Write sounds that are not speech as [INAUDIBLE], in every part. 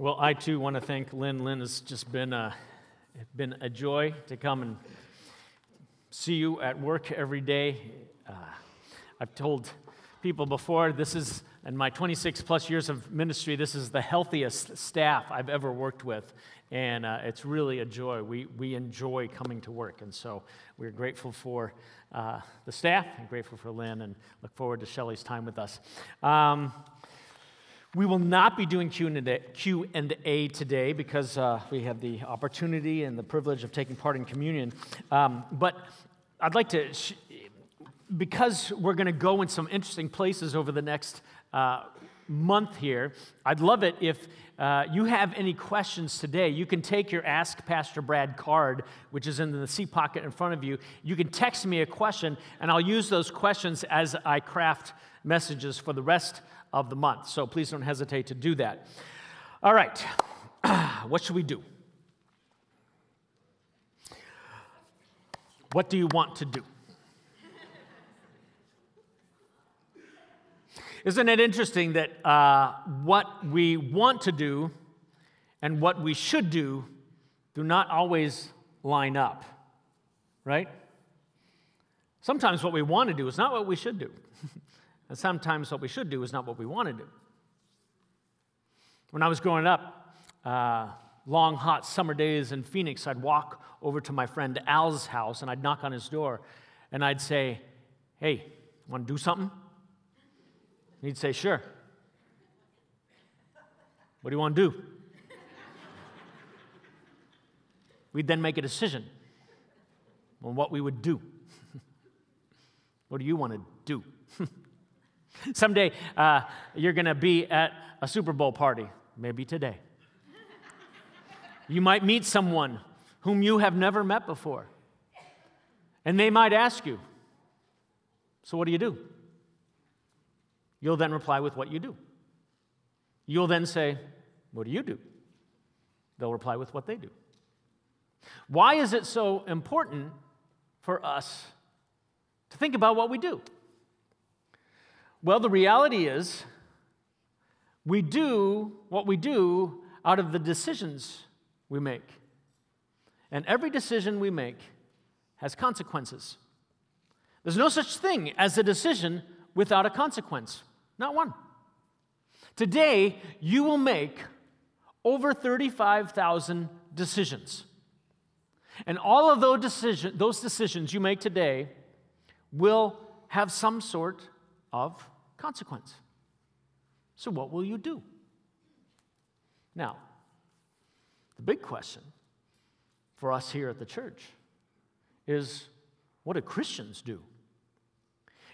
Well, I too want to thank Lynn. Lynn has just been a, been a joy to come and see you at work every day. Uh, I've told people before, this is, in my 26 plus years of ministry, this is the healthiest staff I've ever worked with. And uh, it's really a joy. We, we enjoy coming to work. And so we're grateful for uh, the staff and grateful for Lynn and look forward to Shelly's time with us. Um, we will not be doing Q&A today because uh, we have the opportunity and the privilege of taking part in communion. Um, but I'd like to, sh- because we're going to go in some interesting places over the next uh, month here, I'd love it if uh, you have any questions today. You can take your Ask Pastor Brad card, which is in the seat pocket in front of you. You can text me a question, and I'll use those questions as I craft messages for the rest of the month. So please don't hesitate to do that. All right, [CLEARS THROAT] what should we do? What do you want to do? Isn't it interesting that uh, what we want to do and what we should do do not always line up, right? Sometimes what we want to do is not what we should do. [LAUGHS] And sometimes what we should do is not what we want to do. When I was growing up, uh, long, hot summer days in Phoenix, I'd walk over to my friend Al's house and I'd knock on his door and I'd say, Hey, want to do something? And he'd say, Sure. What do you want to do? We'd then make a decision on what we would do. [LAUGHS] what do you want to do? [LAUGHS] Someday uh, you're going to be at a Super Bowl party, maybe today. you might meet someone whom you have never met before, and they might ask you, So, what do you do? You'll then reply with what you do. You'll then say, What do you do? They'll reply with what they do. Why is it so important for us to think about what we do? Well, the reality is, we do what we do out of the decisions we make. And every decision we make has consequences. There's no such thing as a decision without a consequence, not one. Today, you will make over 35,000 decisions. And all of those, decision, those decisions you make today will have some sort of consequence. So, what will you do? Now, the big question for us here at the church is what do Christians do?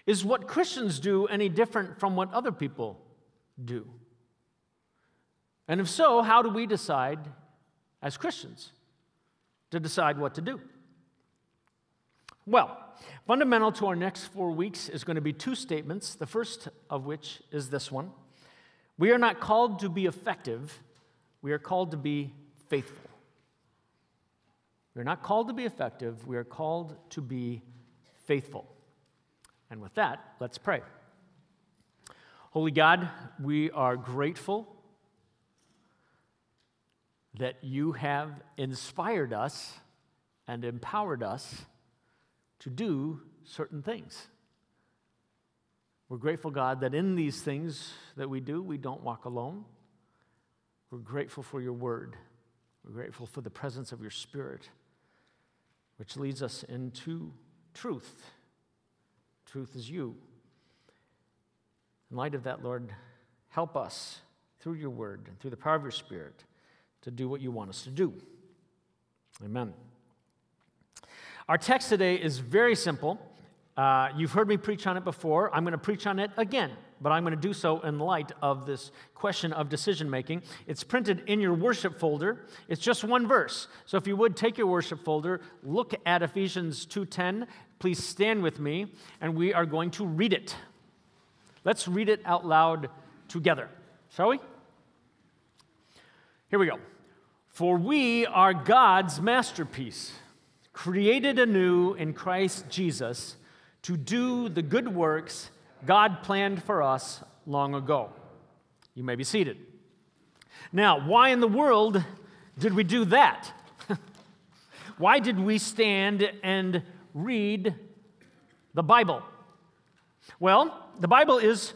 Is what Christians do any different from what other people do? And if so, how do we decide as Christians to decide what to do? Well, fundamental to our next four weeks is going to be two statements, the first of which is this one We are not called to be effective, we are called to be faithful. We are not called to be effective, we are called to be faithful. And with that, let's pray. Holy God, we are grateful that you have inspired us and empowered us to do certain things. We're grateful, God, that in these things that we do, we don't walk alone. We're grateful for your word. We're grateful for the presence of your spirit, which leads us into truth. Truth is you. In light of that, Lord, help us through your word and through the power of your spirit to do what you want us to do. Amen. Our text today is very simple. Uh, you've heard me preach on it before. I'm going to preach on it again, but I'm going to do so in light of this question of decision making. It's printed in your worship folder. It's just one verse. So if you would take your worship folder, look at Ephesians 2:10. Please stand with me, and we are going to read it. Let's read it out loud together, shall we? Here we go. For we are God's masterpiece created anew in Christ Jesus to do the good works God planned for us long ago. You may be seated. Now, why in the world did we do that? [LAUGHS] why did we stand and read the Bible? Well, the Bible is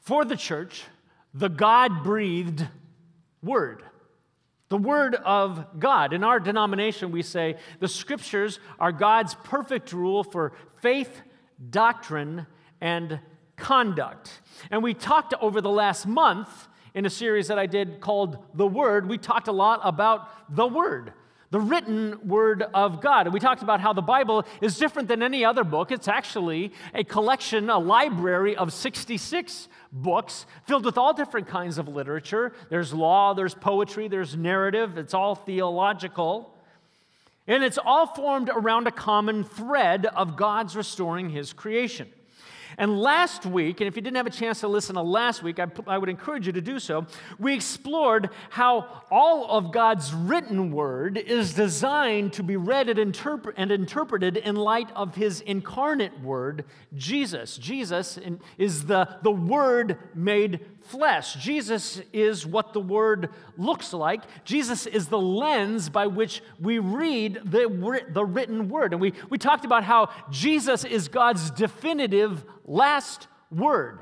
for the church the God breathed word. The Word of God. In our denomination, we say the Scriptures are God's perfect rule for faith, doctrine, and conduct. And we talked over the last month in a series that I did called The Word, we talked a lot about the Word the written word of God. And we talked about how the Bible is different than any other book. It's actually a collection, a library of 66 books filled with all different kinds of literature. There's law, there's poetry, there's narrative, it's all theological. And it's all formed around a common thread of God's restoring his creation. And last week, and if you didn't have a chance to listen to last week, I, I would encourage you to do so. We explored how all of God's written word is designed to be read and, interpre- and interpreted in light of his incarnate word, Jesus. Jesus is the, the word made flesh. Jesus is what the word looks like. Jesus is the lens by which we read the, the written word. And we, we talked about how Jesus is God's definitive last word.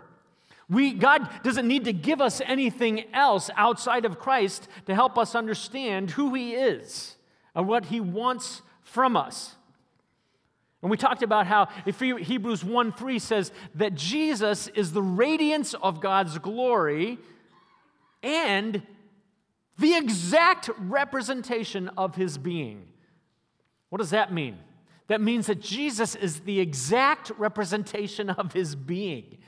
We, God doesn't need to give us anything else outside of Christ to help us understand who He is and what He wants from us. And we talked about how Hebrews 1 3 says that Jesus is the radiance of God's glory and the exact representation of His being. What does that mean? That means that Jesus is the exact representation of his being.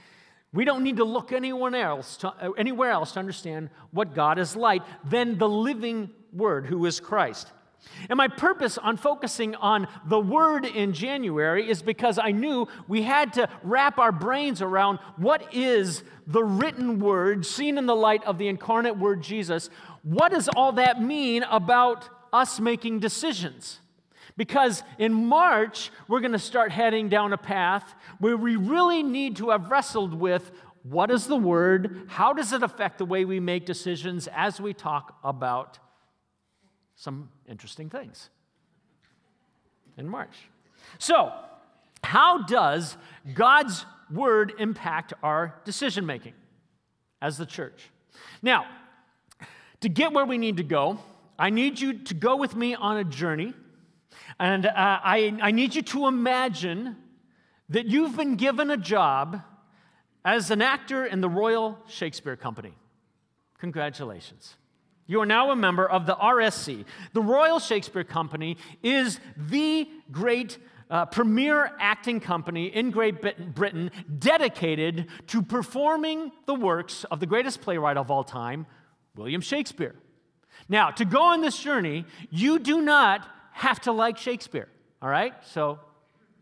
We don't need to look anyone else to, uh, anywhere else to understand what God is like than the living Word, who is Christ. And my purpose on focusing on the Word in January is because I knew we had to wrap our brains around what is the written Word seen in the light of the incarnate Word Jesus. What does all that mean about us making decisions? Because in March, we're going to start heading down a path where we really need to have wrestled with what is the word? How does it affect the way we make decisions as we talk about some interesting things in March? So, how does God's word impact our decision making as the church? Now, to get where we need to go, I need you to go with me on a journey and uh, I, I need you to imagine that you've been given a job as an actor in the Royal Shakespeare Company. Congratulations. You are now a member of the RSC. The Royal Shakespeare Company is the great uh, premier acting company in Great Britain dedicated to performing the works of the greatest playwright of all time, William Shakespeare. Now, to go on this journey, you do not have to like Shakespeare, all right? So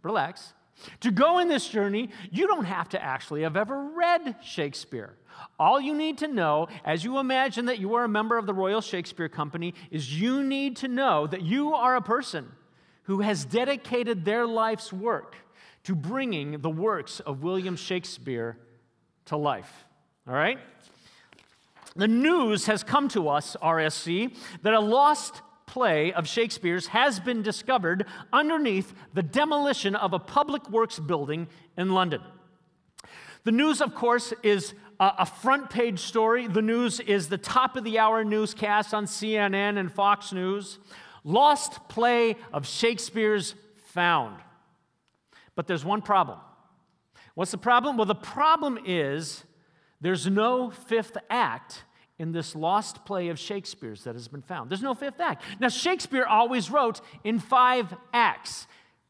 relax. To go in this journey, you don't have to actually have ever read Shakespeare. All you need to know, as you imagine that you are a member of the Royal Shakespeare Company, is you need to know that you are a person who has dedicated their life's work to bringing the works of William Shakespeare to life. All right? The news has come to us, RSC, that a lost play of Shakespeare's has been discovered underneath the demolition of a public works building in London. The news, of course, is a front page story. The news is the top of the hour newscast on CNN and Fox News. Lost play of Shakespeare's found. But there's one problem. What's the problem? Well, the problem is there's no fifth act in this lost play of Shakespeare's that has been found. There's no fifth act. Now, Shakespeare always wrote in five acts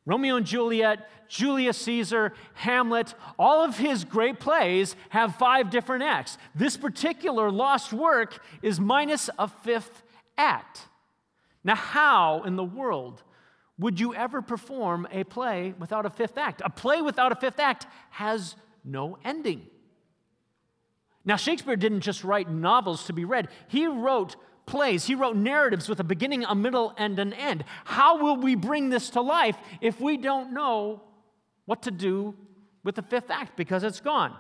Romeo and Juliet, Julius Caesar, Hamlet, all of his great plays have five different acts. This particular lost work is minus a fifth act. Now, how in the world would you ever perform a play without a fifth act? A play without a fifth act has no ending. Now, Shakespeare didn't just write novels to be read, he wrote plays, he wrote narratives with a beginning, a middle, and an end. How will we bring this to life if we don't know what to do with the fifth act because it's gone?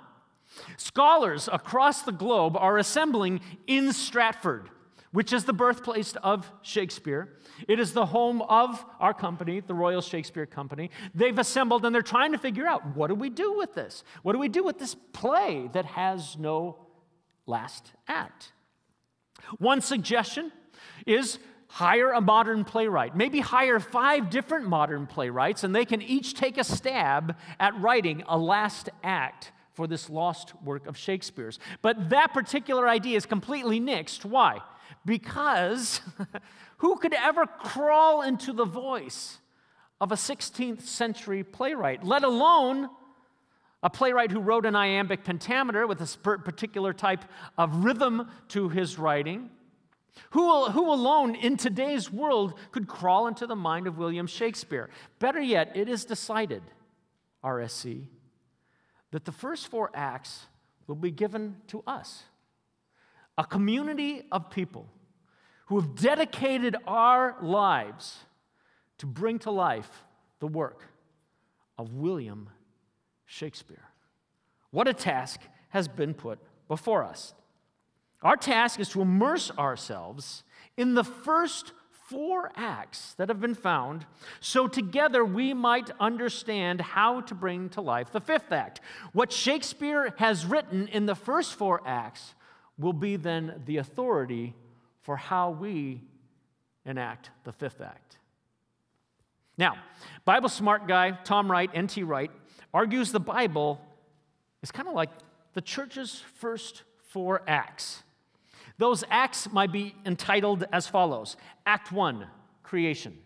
Scholars across the globe are assembling in Stratford, which is the birthplace of Shakespeare. It is the home of our company, the Royal Shakespeare Company. They've assembled and they're trying to figure out what do we do with this? What do we do with this play that has no last act? One suggestion is hire a modern playwright. Maybe hire five different modern playwrights, and they can each take a stab at writing a last act for this lost work of Shakespeare's. But that particular idea is completely nixed. Why? Because [LAUGHS] who could ever crawl into the voice of a 16th century playwright, let alone a playwright who wrote an iambic pentameter with a particular type of rhythm to his writing? Who, who alone in today's world could crawl into the mind of William Shakespeare? Better yet, it is decided, RSC, that the first four acts will be given to us a community of people who have dedicated our lives to bring to life the work of William Shakespeare. What a task has been put before us. Our task is to immerse ourselves in the first four acts that have been found, so together we might understand how to bring to life the fifth act. What Shakespeare has written in the first four acts will be then the authority for how we enact the fifth act. Now, Bible smart guy Tom Wright, N.T. Wright, argues the Bible is kind of like the church's first four acts. Those acts might be entitled as follows Act 1, creation.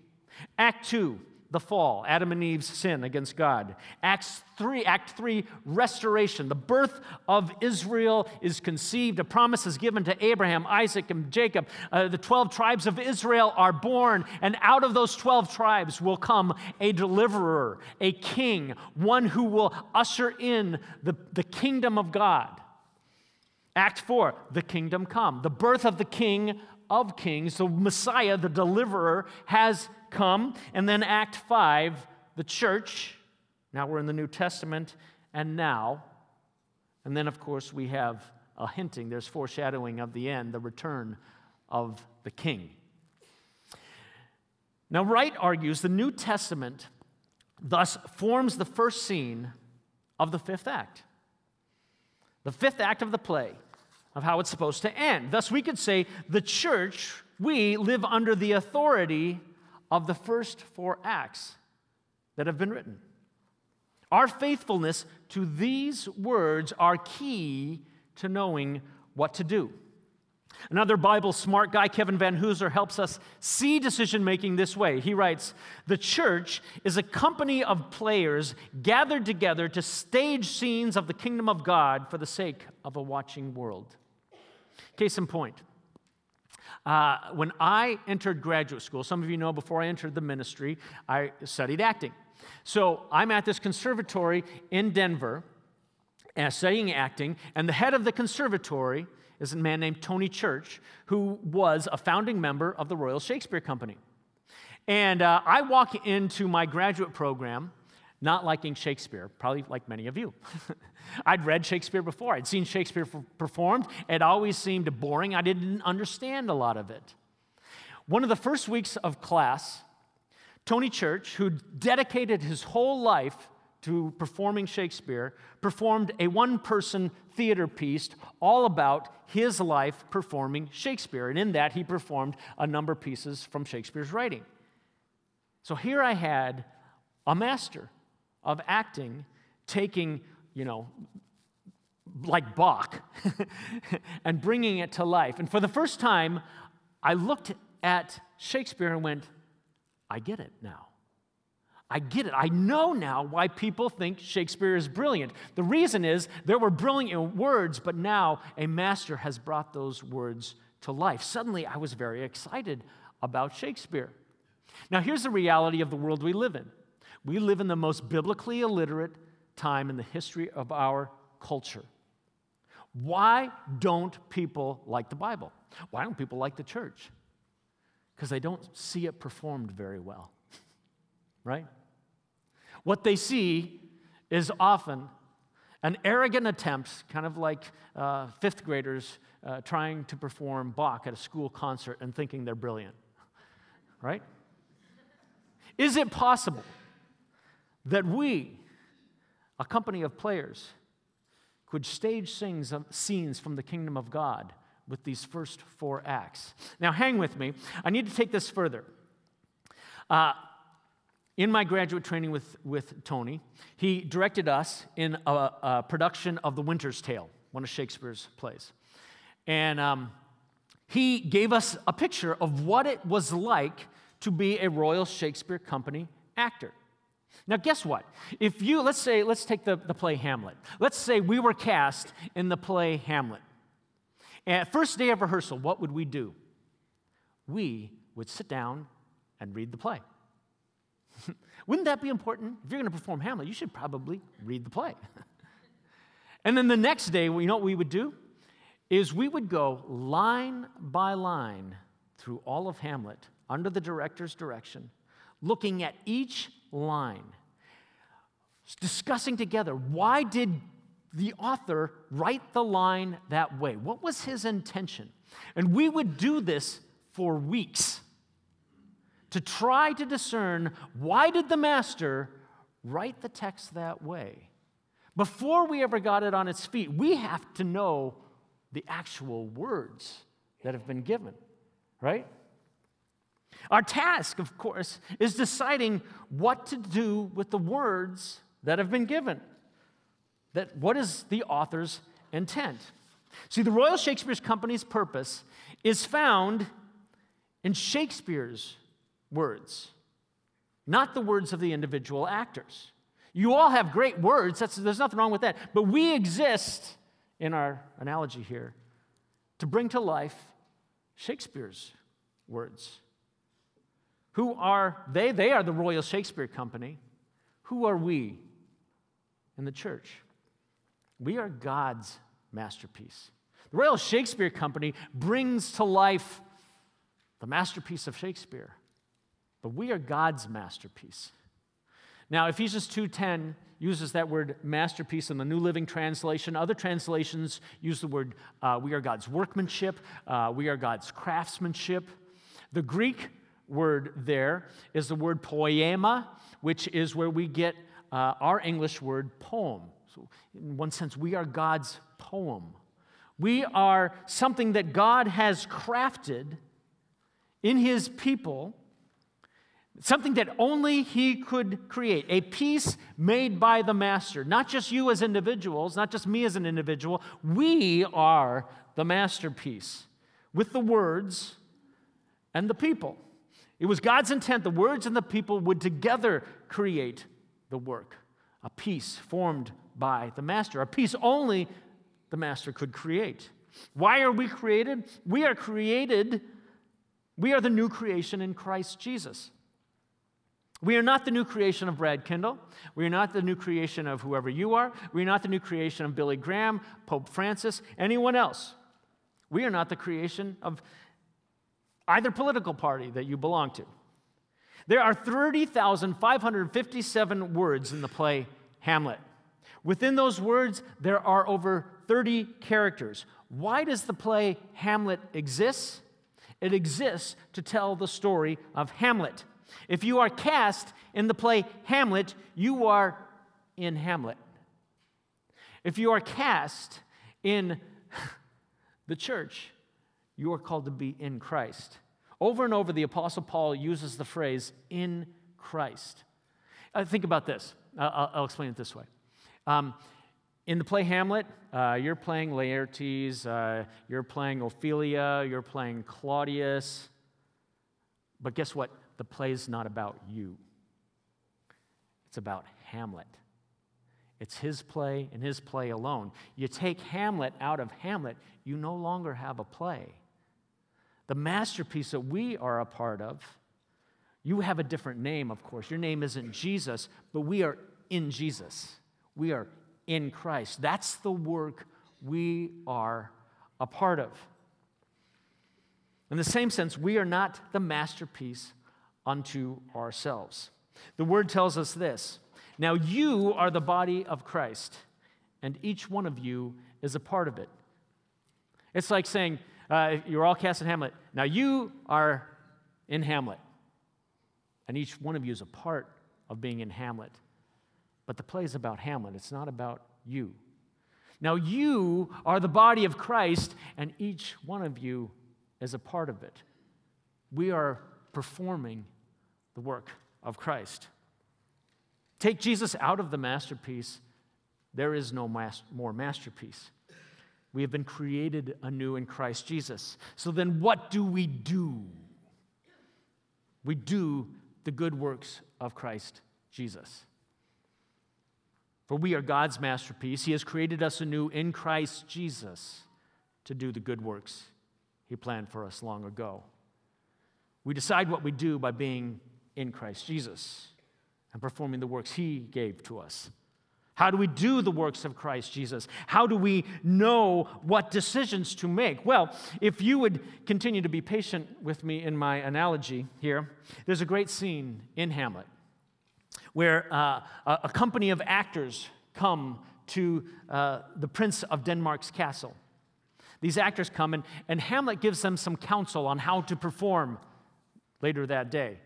Act 2, the fall, Adam and Eve's sin against God. Acts 3, Act 3, restoration. The birth of Israel is conceived. A promise is given to Abraham, Isaac, and Jacob. Uh, the 12 tribes of Israel are born, and out of those 12 tribes will come a deliverer, a king, one who will usher in the, the kingdom of God. Act 4, the kingdom come. The birth of the king of kings, the Messiah, the deliverer, has come. And then Act 5, the church. Now we're in the New Testament, and now. And then, of course, we have a hinting, there's foreshadowing of the end, the return of the king. Now, Wright argues the New Testament thus forms the first scene of the fifth act the fifth act of the play of how it's supposed to end. Thus, we could say the church, we live under the authority of the first four acts that have been written. Our faithfulness to these words are key to knowing what to do. Another Bible smart guy, Kevin Vanhoozer, helps us see decision making this way. He writes The church is a company of players gathered together to stage scenes of the kingdom of God for the sake of a watching world. Case in point. Uh, when I entered graduate school, some of you know before I entered the ministry, I studied acting. So I'm at this conservatory in Denver, uh, studying acting, and the head of the conservatory is a man named Tony Church, who was a founding member of the Royal Shakespeare Company. And uh, I walk into my graduate program not liking Shakespeare, probably like many of you. [LAUGHS] I'd read Shakespeare before, I'd seen Shakespeare performed. It always seemed boring. I didn't understand a lot of it. One of the first weeks of class, Tony Church, who dedicated his whole life to performing Shakespeare, performed a one person theater piece all about his life performing Shakespeare. And in that, he performed a number of pieces from Shakespeare's writing. So here I had a master of acting taking, you know, like Bach [LAUGHS] and bringing it to life. And for the first time, I looked at Shakespeare and went, I get it now. I get it. I know now why people think Shakespeare is brilliant. The reason is there were brilliant words, but now a master has brought those words to life. Suddenly, I was very excited about Shakespeare. Now, here's the reality of the world we live in we live in the most biblically illiterate time in the history of our culture. Why don't people like the Bible? Why don't people like the church? Because they don't see it performed very well, [LAUGHS] right? What they see is often An arrogant attempt, kind of like uh, fifth graders uh, trying to perform Bach at a school concert and thinking they're brilliant. [LAUGHS] Right? Is it possible that we, a company of players, could stage scenes, scenes from the kingdom of God with these first four acts? Now, hang with me. I need to take this further. Uh, in my graduate training with, with Tony, he directed us in a, a production of The Winter's Tale, one of Shakespeare's plays. And um, he gave us a picture of what it was like to be a Royal Shakespeare Company actor. Now, guess what? If you, let's say, let's take the, the play Hamlet. Let's say we were cast in the play Hamlet. At first day of rehearsal, what would we do? We would sit down and read the play. [LAUGHS] Wouldn't that be important? If you're going to perform Hamlet, you should probably read the play. [LAUGHS] and then the next day, you know what we would do? Is we would go line by line through all of Hamlet under the director's direction, looking at each line, discussing together why did the author write the line that way? What was his intention? And we would do this for weeks to try to discern why did the master write the text that way? Before we ever got it on its feet, we have to know the actual words that have been given, right? Our task, of course, is deciding what to do with the words that have been given. That what is the author's intent? See, the Royal Shakespeare Company's purpose is found in Shakespeare's words, not the words of the individual actors. You all have great words, That's, there's nothing wrong with that. But we exist, in our analogy here, to bring to life Shakespeare's words. Who are they? They are the Royal Shakespeare Company. Who are we in the church? We are God's masterpiece. The Royal Shakespeare Company brings to life the masterpiece of Shakespeare, but we are God's masterpiece. Now, Ephesians 2:10 uses that word masterpiece in the New Living Translation. Other translations use the word uh, we are God's workmanship, uh, we are God's craftsmanship. The Greek word there is the word poema, which is where we get uh, our English word poem. So, in one sense, we are God's poem. We are something that God has crafted in His people, something that only He could create, a piece made by the Master. Not just you as individuals, not just me as an individual. We are the masterpiece with the words and the people. It was God's intent the words and the people would together create the work, a piece formed by the master, a piece only the master could create. Why are we created? We are created, we are the new creation in Christ Jesus. We are not the new creation of Brad Kendall. We are not the new creation of whoever you are. We are not the new creation of Billy Graham, Pope Francis, anyone else. We are not the creation of either political party that you belong to. There are 30,557 words in the play Hamlet. Within those words, there are over 30 characters. Why does the play Hamlet exist? It exists to tell the story of Hamlet. If you are cast in the play Hamlet, you are in Hamlet. If you are cast in [LAUGHS] the church, you are called to be in Christ. Over and over, the Apostle Paul uses the phrase in Christ. Uh, think about this. I'll, I'll, explain it this way. Um, in the play Hamlet, uh, you're playing Laertes, uh, you're playing Ophelia, you're playing Claudius. But guess what? The play's not about you, it's about Hamlet. It's his play and his play alone. You take Hamlet out of Hamlet, you no longer have a play the masterpiece that we are a part of. You have a different name, of course. Your name isn't Jesus, but we are in Jesus. We are in Christ. That's the work we are a part of. In the same sense, we are not the masterpiece unto ourselves. The word tells us this Now you are the body of Christ and each one of you is a part of it. It's like saying, uh, you're all cast in Hamlet. Now you are in Hamlet, and each one of you is a part of being in Hamlet. But the play is about Hamlet, it's not about you. Now you are the body of Christ, and each one of you is a part of it. We are performing the work of Christ. Take Jesus out of the masterpiece, there is no mas- more masterpiece. We have been created anew in Christ Jesus. So then, what do we do? We do the good works of Christ Jesus. For we are God's masterpiece. He has created us anew in Christ Jesus to do the good works He planned for us long ago. We decide what we do by being in Christ Jesus and performing the works He gave to us. How do we do the works of Christ Jesus? How do we know what decisions to make? Well, if you would continue to be patient with me in my analogy here, there's a great scene in Hamlet where uh, a company of actors come to uh, the Prince of Denmark's castle. These actors come, and, and Hamlet gives them some counsel on how to perform later that day.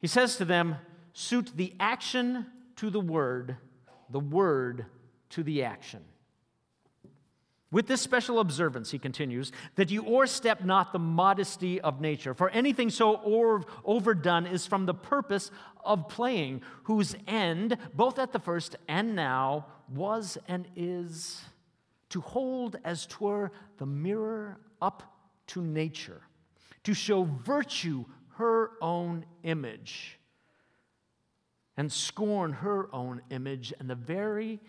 He says to them, Suit the action to the word the word to the action. With this special observance, he continues, that you o'erstep not the modesty of nature, for anything so overdone is from the purpose of playing, whose end, both at the first and now, was and is to hold as twere the mirror up to nature, to show virtue her own image and scorn her own image and the very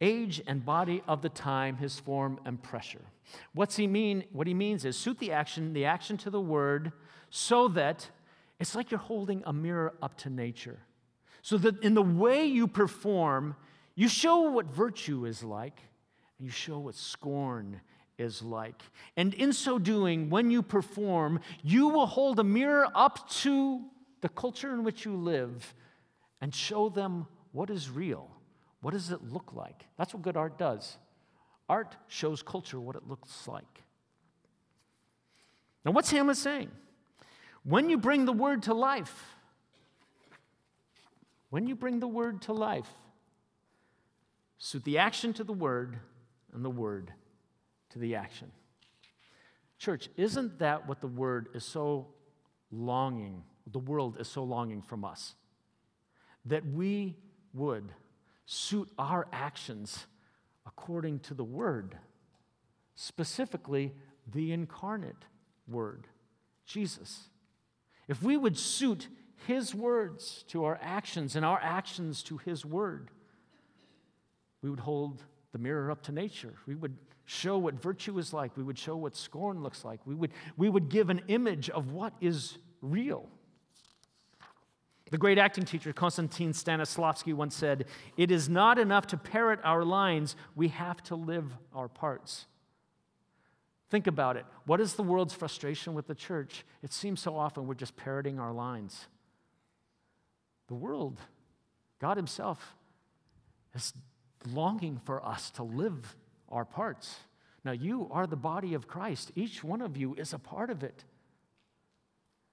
age and body of the time, his form and pressure. What's he mean? What he means is suit the action, the action to the word, so that it's like you're holding a mirror up to nature. So that in the way you perform, you show what virtue is like, and you show what scorn is like. And in so doing, when you perform, you will hold a mirror up to the culture in which you live and show them what is real. What does it look like? That's what good art does. Art shows culture what it looks like. Now, what's Hamlet saying? When you bring the word to life, when you bring the word to life, suit the action to the word and the word to the action. Church, isn't that what the word is so longing, the world is so longing from us? That we would suit our actions according to the Word, specifically the incarnate Word, Jesus. If we would suit His words to our actions and our actions to His Word, we would hold the mirror up to nature. We would show what virtue is like. We would show what scorn looks like. We would, we would give an image of what is real. The great acting teacher Konstantin Stanislavski once said, It is not enough to parrot our lines, we have to live our parts. Think about it. What is the world's frustration with the church? It seems so often we're just parroting our lines. The world, God Himself, is longing for us to live our parts. Now, you are the body of Christ, each one of you is a part of it.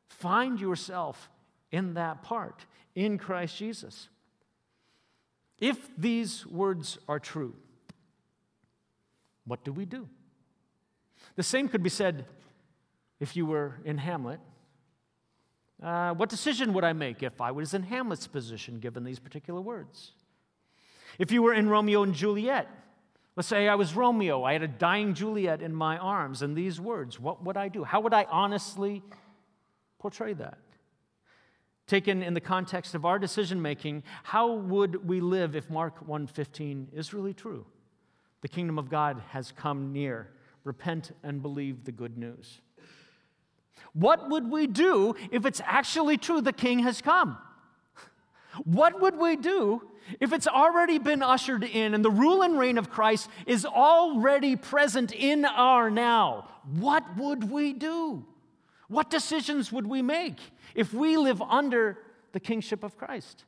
Find yourself in that part in Christ Jesus. If these words are true, what do we do? The same could be said if you were in Hamlet. Uh, what decision would I make if I was in Hamlet's position given these particular words? If you were in Romeo and Juliet, let's say I was Romeo, I had a dying Juliet in my arms, and these words, what would I do? How would I honestly portray that? Taken in the context of our decision making, how would we live if Mark 1:15 is really true? The kingdom of God has come near. Repent and believe the good news. What would we do if it's actually true the king has come? What would we do if it's already been ushered in and the rule and reign of Christ is already present in our now? What would we do? What decisions would we make if we live under the kingship of Christ?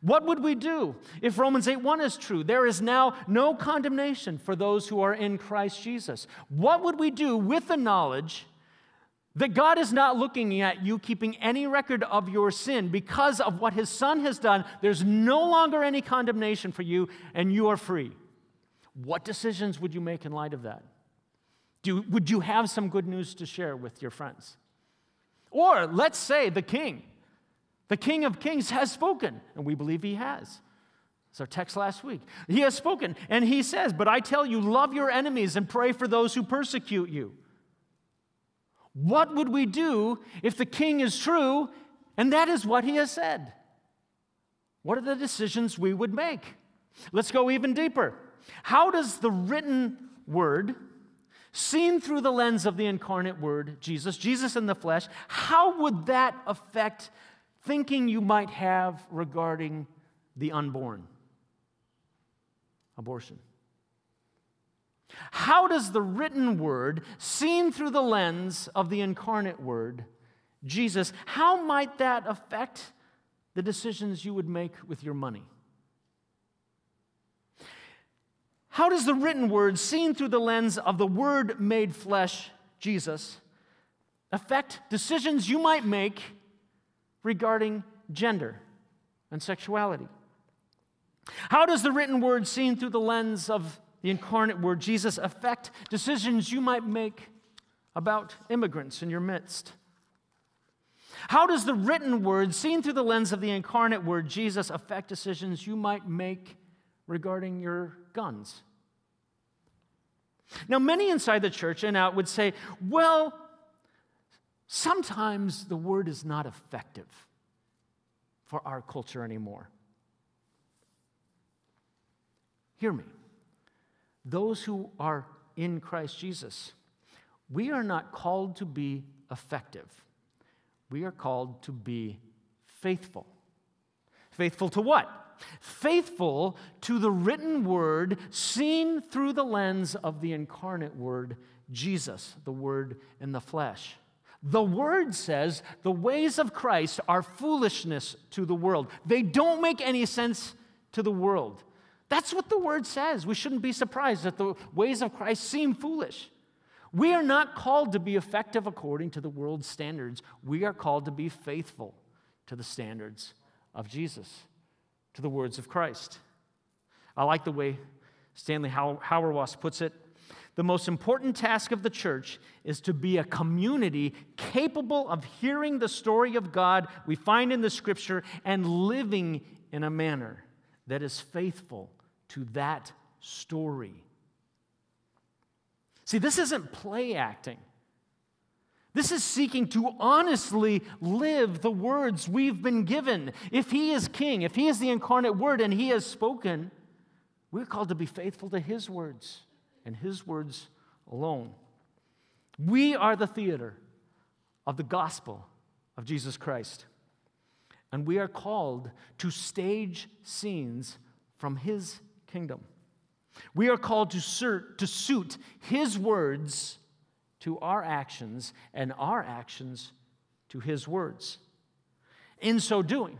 What would we do if Romans 8 1 is true? There is now no condemnation for those who are in Christ Jesus. What would we do with the knowledge that God is not looking at you keeping any record of your sin because of what His Son has done? There's no longer any condemnation for you, and you are free. What decisions would you make in light of that? Do, would you have some good news to share with your friends? Or let's say the king, the king of kings has spoken, and we believe he has. It's our text last week. He has spoken, and he says, But I tell you, love your enemies and pray for those who persecute you. What would we do if the king is true and that is what he has said? What are the decisions we would make? Let's go even deeper. How does the written word, seen through the lens of the incarnate word, Jesus, Jesus in the flesh, how would that affect thinking you might have regarding the unborn? Abortion. How does the written word, seen through the lens of the incarnate word, Jesus, how might that affect the decisions you would make with your money? How does the written word, seen through the lens of the word made flesh, Jesus, affect decisions you might make regarding gender and sexuality? How does the written word, seen through the lens of the incarnate word, Jesus, affect decisions you might make about immigrants in your midst? How does the written word, seen through the lens of the incarnate word, Jesus, affect decisions you might make regarding your guns? Now, many inside the church and out would say, well, sometimes the word is not effective for our culture anymore. Hear me those who are in Christ Jesus, we are not called to be effective. We are called to be faithful. Faithful to what? Faithful to the written word seen through the lens of the incarnate word, Jesus, the word in the flesh. The word says the ways of Christ are foolishness to the world. They don't make any sense to the world. That's what the word says. We shouldn't be surprised that the ways of Christ seem foolish. We are not called to be effective according to the world's standards. We are called to be faithful to the standards of Jesus, to the words of Christ. I like the way Stanley Hauerwas puts it. The most important task of the church is to be a community capable of hearing the story of God we find in the scripture and living in a manner that is faithful to that story. See, this isn't play acting. This is seeking to honestly live the words we've been given. If He is King, if He is the incarnate Word and He has spoken, we're called to be faithful to His words and His words alone. We are the theater of the gospel of Jesus Christ. And we are called to stage scenes from His kingdom. We are called to, suit, to suit His words to our actions and our actions to His words. In so doing,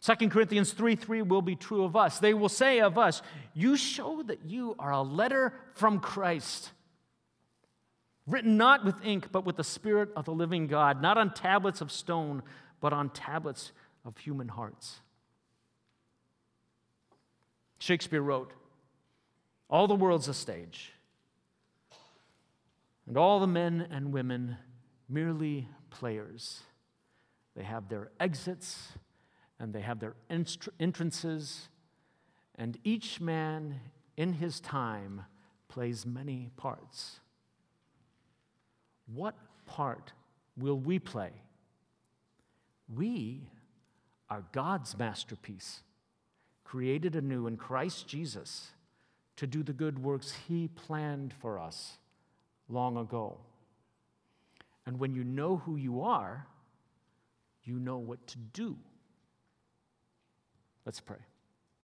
2 Corinthians 3 3 will be true of us. They will say of us, You show that you are a letter from Christ, written not with ink, but with the Spirit of the living God, not on tablets of stone, but on tablets of human hearts. Shakespeare wrote, All the world's a stage, and all the men and women merely players. They have their exits and they have their entrances, and each man in his time plays many parts. What part will we play? We are God's masterpiece created anew in Christ Jesus to do the good works He planned for us long ago. And when you know who you are, you know what to do. Let's pray.